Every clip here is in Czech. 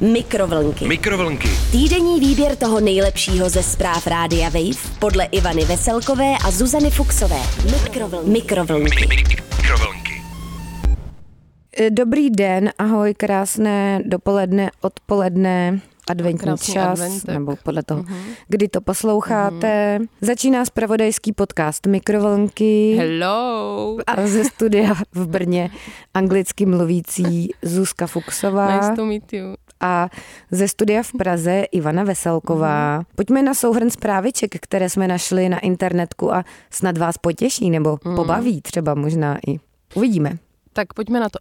Mikrovlnky. Mikrovlnky. Týdenní výběr toho nejlepšího ze zpráv Rádia Wave podle Ivany Veselkové a Zuzany Fuxové. Mikrovlnky. Mikrovlnky. Mikrovlnky. E, Dobrý den, ahoj, krásné dopoledne, odpoledne, adventní Krásný čas, adventek. nebo podle toho, kdy to posloucháte. Začíná spravodajský podcast Mikrovlnky Hello. a ze studia v Brně anglicky mluvící Zuzka Fuxová Nice to meet you. A ze studia v Praze Ivana Veselková. Pojďme na souhrn zpráviček, které jsme našli na internetku a snad vás potěší nebo pobaví třeba možná i. Uvidíme. Tak pojďme na to.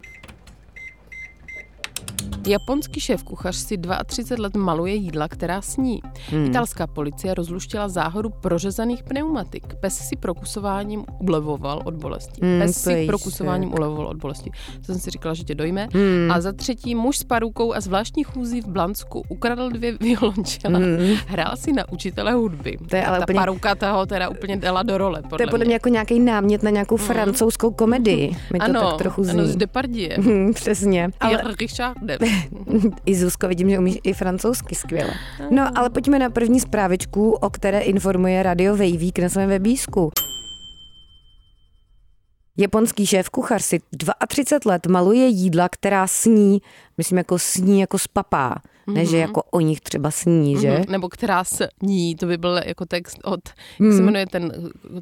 Japonský šéf kuchař si 32 let maluje jídla, která sní. Hmm. Italská policie rozluštila záhodu prořezaných pneumatik. Pes si prokusováním ulevoval od bolesti. Hmm, Pes si jistě. prokusováním ulevoval od bolesti. To jsem si říkala, že tě dojme. Hmm. A za třetí muž s parukou a zvláštní chůzí v Blansku ukradl dvě violončela. Hmm. Hrál si na učitele hudby. To je a ale ta úplně- paruka toho teda úplně dala do role. Podle To je podle mě jako nějaký námět na nějakou francouzskou komedii. Mi to ano, tak trochu zní. ano, z Depardieu. Hm, Přesně. Ale Richardem. i Zuzko, vidím, že umíš i francouzsky skvěle. No, ale pojďme na první zprávičku, o které informuje Radio Vejvík na svém webísku. Japonský šéf kuchař si 32 let maluje jídla, která sní, myslím jako sní jako z papá, ne že jako o nich třeba sní, že? Mhm, Nebo která sní, to by byl jako text od, jak Mhm. se jmenuje ten,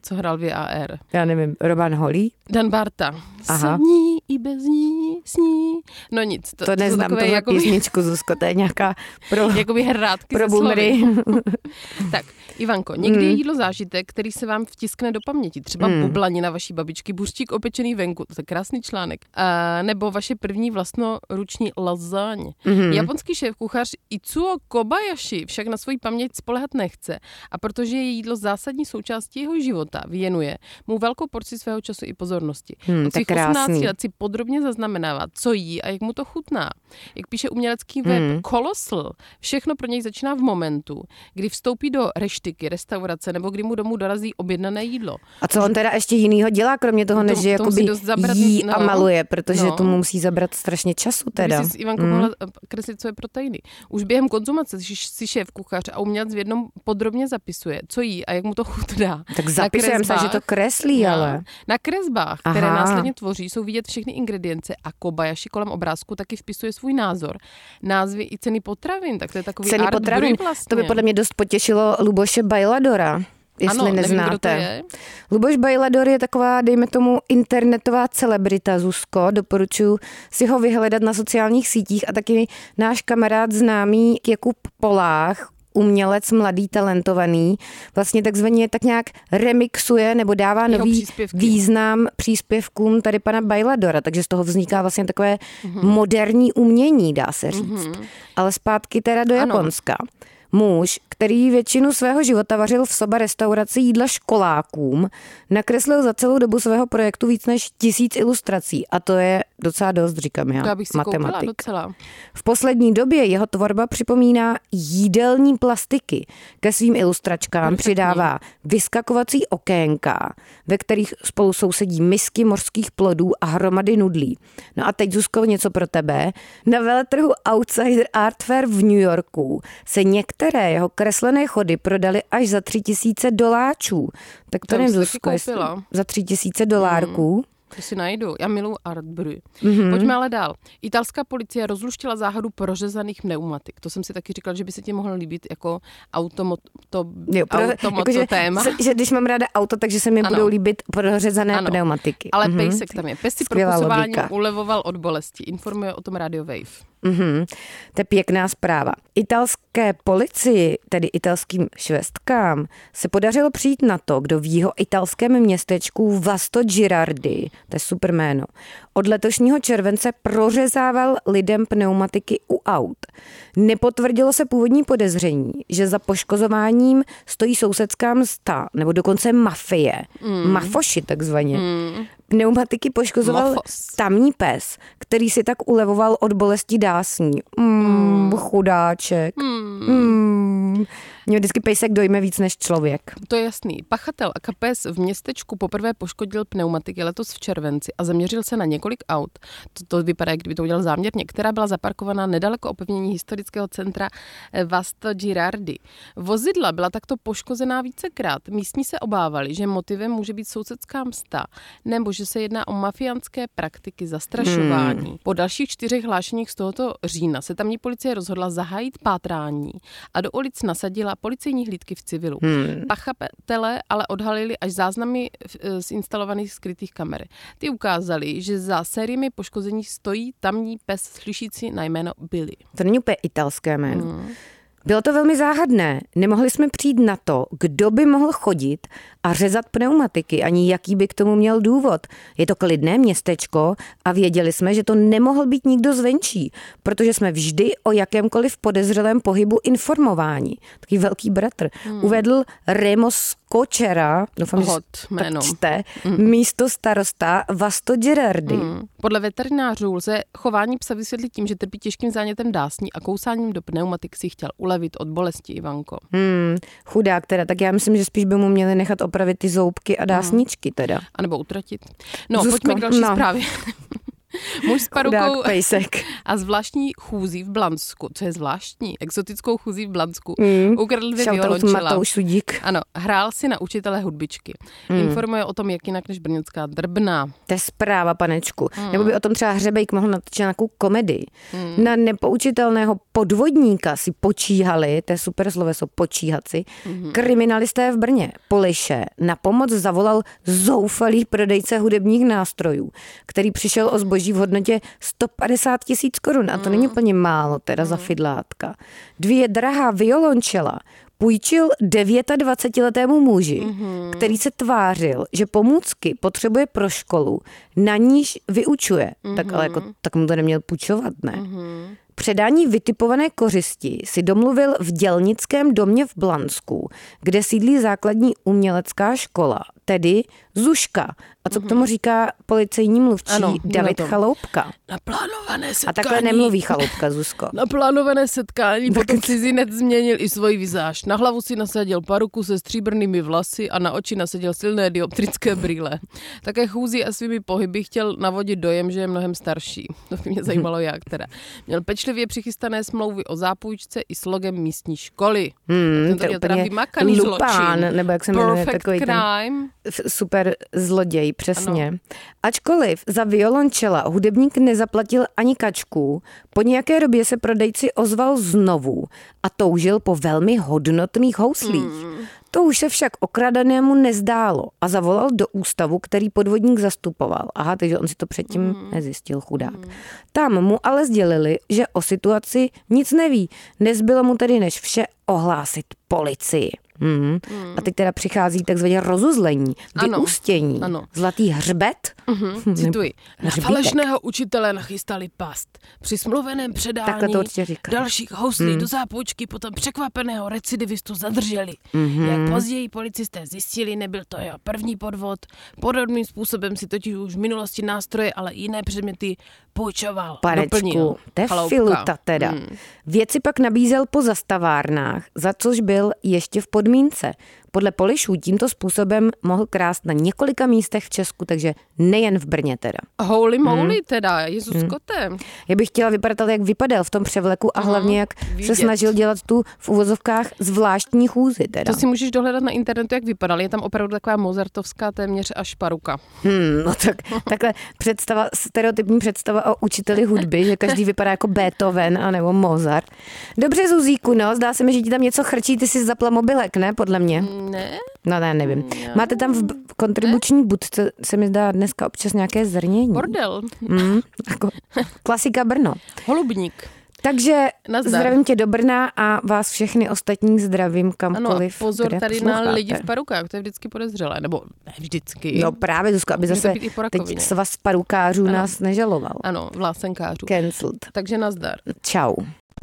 co hrál VAR. Já nevím, Roman Holý? Dan Barta. Aha. Sní i bez ní, sní. No nic. To, To neznám, tohle jakoby, písničku, Zuzko, to je nějaká pro, jakoby hrátky pro boomery. Tak, Ivanko, někdy Hmm. je jídlo zážitek, který se vám vtiskne do paměti. Třeba mm. bublanina vaší babičky, buřtík opečený venku, to je krásný článek. A, nebo vaše první vlastnoruční lasagne. Mhm. Mm. Japonský šéf kuchař Itsuo Kobayashi však na svoji paměť spolehat nechce. A protože je jídlo zásadní součástí jeho života, věnuje mu velkou porci svého času i pozornosti. Hmm, Od tak svých 18 krásný. let si podrobně zaznamenává, co jí a jak mu to chutná. Jak píše umělecký web Hmm. Colossal, všechno pro něj začíná v momentu, kdy vstoupí do reštiky, restaurace nebo kdy mu domů dorazí objednané jídlo. A co on teda ještě jinýho dělá, kromě toho, než To- že jakoby zabrat- jí a no. maluje, protože No. tomu musí zabrat strašně času teda. Kdyby si s Ivankou Mm. mohla eh, kreslit své proteiny. Už během konzumace si- šéf kuchař a umělec v jednom podrobně zapisuje, co jí a jak mu to chutná. Tak zapisujeme se, že to kreslí, No. ale. Na kresbách, které Aha. následně tvoří, jsou vidět všechny ingredience a Kobayashi kolem obrázku taky vpisuje svůj názor. Názvy i ceny potravin, tak to je takový Ceny art potravin, vlastně. to by podle mě dost potěšilo Luboše Bajladora. Jestli ano, nevím, neznáte. je. Luboš Bajlador je taková, dejme tomu, internetová celebrita Zuzko. Doporučuji si ho vyhledat na sociálních sítích a taky náš kamarád známý Jakub Polách, umělec mladý, talentovaný, vlastně takzvaně tak nějak remixuje nebo dává Jeho nový příspěvky. význam příspěvkům tady pana Bajladora, takže z toho vzniká vlastně takové Mhm. moderní umění, dá se říct. Ale zpátky teda do Ano. Japonska. Muž, který většinu svého života vařil v soba restauraci jídla školákům, nakreslil za celou dobu svého projektu víc než tisíc ilustrací. A to je docela dost, říkám já, já bych si matematik. docela. V poslední době jeho tvorba připomíná jídelní plastiky. Ke svým ilustračkám Perfektní. přidává vyskakovací okénka, ve kterých spolu sousedí misky mořských plodů a hromady nudlí. No a teď, Zuzko, něco pro tebe. Na veletrhu Outsider Art Fair v New Yorku se některé jeho kreslené chody prodaly až za tři tisíce doláčů. Tak to To nevím, Zuzko, za tři tisíce dolárků. To si najdu. Já miluji art brut. Mhm. Mm-hmm. Pojďme ale dál. Italská policie rozluštila záhadu prořezaných pneumatik. To jsem si taky říkala, že by se ti mohlo líbit jako automo, to, Jo, pro, automoto jakože, téma. se- že když mám ráda auto, takže se mi Ano. budou líbit prořezané Ano. pneumatiky. Ale Mhm. pejsek tam je. Pes si ulevoval od bolesti. Informuje o tom Radio Wave. Mhm. To je pěkná zpráva. Italské policii, tedy italským švestkám, se podařilo přijít na to, kdo v jeho italském městečku Vasto Girardi, to je super jméno, od letošního července prořezával lidem pneumatiky u aut. Nepotvrdilo se původní podezření, že za poškozováním stojí sousedská msta, nebo dokonce mafie, mm. mafoši takzvaně. Mm. Pneumatiky poškozoval Mafos. tamní pes, který si tak ulevoval od bolesti dásní. Mm, chudáček. Mm. Mm, mě vždycky pejsek dojme víc než člověk. To je jasný. Pachatel a kapes v městečku poprvé poškodil pneumatiky letos v červenci a zaměřil se na několik aut. To, to vypadá, jak kdyby to udělal záměrně, která byla zaparkovaná nedaleko opevnění historického centra eh, Vasto Girardi. Vozidla byla takto poškozená vícekrát. Místní se obávali, že motivem může být sousedská msta nebo že se jedná o mafiánské praktiky zastrašování. Hmm. Po dalších čtyřech hlášeních z tohoto října se tamní policie rozhodla zahájit pátrání a do ulic nasadila policejní hlídky v civilu. Hmm. Pachapetele ale odhalili až záznamy e, z instalovaných skrytých kamer. Ty ukázali, že za sériemi poškození stojí tamní pes slyšící na jméno Billy. To není úplně italské jméno. Hmm. Bylo to velmi záhadné. Nemohli jsme přijít na to, kdo by mohl chodit a řezat pneumatiky, ani jaký by k tomu měl důvod. Je to klidné městečko a věděli jsme, že to nemohl být nikdo zvenčí, protože jsme vždy o jakémkoliv podezřelém pohybu informováni. Taký velký bratr. Hmm. Uvedl Remos Kočera, doufám, Hot, že čte, mm. místo starosta Vasto Gerardi. Mm. Podle veterinářů lze chování psa vysvětlit tím, že trpí těžkým zánětem dásní a kousáním do pneumatik si chtěl ulevit od bolesti, Ivanko. Mm, chudák teda, tak já myslím, že spíš by mu měli nechat opravit ty zoubky a dásničky teda. A nebo utratit. No, Zuzko, pojďme k další no. zprávě. Muž s parukou a zvláštní chůzí v Blansku, co je zvláštní, exotickou chůzí v Blansku, mm. ukradl dvě violončela. Ano, hrál si na učitele hudbičky. Mm. Informuje o tom, jak jinak než brněnská drbna. To je zpráva, panečku. Mm. Nebo by o tom třeba Hřebejk mohl natočit nějakou komedii. Mm. Na nepoučitelného podvodníka si počíhali, to je super sloveso, počíhat si, mm. kriminalisté v Brně. Poliše na pomoc zavolal zoufalý prodejce hudebních nástrojů, který přišel o zboží v hodnotě 150 tisíc korun a to není mm. úplně málo teda za mm. fidlátka. Dvě drahá violončela půjčil 29-letému muži, mm-hmm. který se tvářil, že pomůcky potřebuje pro školu, na níž vyučuje. Mm-hmm. Tak ale jako, tak mu to neměl půjčovat, ne? Mm-hmm. Předání vytipované kořisti si domluvil v dělnickém domě v Blansku, kde sídlí základní umělecká škola, tedy Zuška. A co k tomu mhm. říká policejní mluvčí ano, David to. Chaloupka? Naplánované setkání. A takhle nemluví Chaloupka, Zuzko. Naplánované setkání, potom cizinec změnil i svoji vizáž. Na hlavu si nasadil paruku se stříbrnými vlasy a na oči nasadil silné dioptrické brýle. Také chůzí a svými pohyby chtěl navodit dojem, že je mnohem starší. To by mě zajímalo jak teda. Měl pečlivě přichystané smlouvy o zápůjčce i s logem místní školy. Hmm, to je úplně lupán, zločin. nebo jak se jmenuje takový crime. ten super zloděj, přesně. Ano. Ačkoliv za violončela hudebník nezaplatil ani kačku, po nějaké době se prodejci ozval znovu a toužil po velmi hodnotných houslích. Hmm. To už se však okradanému nezdálo a zavolal do ústavu, který podvodník zastupoval. Aha, takže on si to předtím mm. nezjistil, chudák. Mm. Tam mu ale sdělili, že o situaci nic neví. Nezbylo mu tedy než vše ohlásit policii. Mm. Mm. A teď teda přichází takzvané rozuzlení, vyústění, ano. ano. zlatý hřbet. Mm-hmm. Cituji. Na falešného učitele nachystali past. Při smluveném předání dalších houslí mm. do zápůjčky potom překvapeného recidivistu zadrželi. Mm-hmm. Jak později policisté zjistili, nebyl to jeho první podvod. Podobným způsobem si totiž už v minulosti nástroje, ale i jiné předměty půjčoval. Panečku, to je filuta teda. Mm. Věci pak nabízel po zastavárnách, za což byl ještě v podmínce. Podle Polišů tímto způsobem mohl krást na několika místech v Česku, takže nejen v Brně teda. Holy moly hmm. teda, Jezus hmm. kotem. Já bych chtěla vypadat, jak vypadal v tom převleku a hlavně jak Vidět. se snažil dělat tu v uvozovkách zvláštní chůzi teda. To si můžeš dohledat na internetu, jak vypadal. Je tam opravdu taková mozartovská téměř až paruka. Hmm, no tak, takhle představa, stereotypní představa o učiteli hudby, že každý vypadá jako Beethoven a nebo Mozart. Dobře, Zuzíku, no, zdá se mi, že ti tam něco chrčí, ty si zapla mobilek, ne, podle mě? Hmm. Ne? No ne, nevím. No. Máte tam v kontribuční ne? budce, se mi zdá dneska občas nějaké zrnění. Bordel. Mm, jako klasika Brno. Holubník. Takže Nazdar. zdravím tě do Brna a vás všechny ostatní zdravím kamkoliv. Ano, pozor tady posloucháte. na lidi v parukách, to je vždycky podezřelé, nebo ne vždycky. No právě, Zuzka, aby zase teď svaz parukářů ano. nás nežaloval. Ano, vlásenkářů. Cancelled. Takže nazdar. Čau.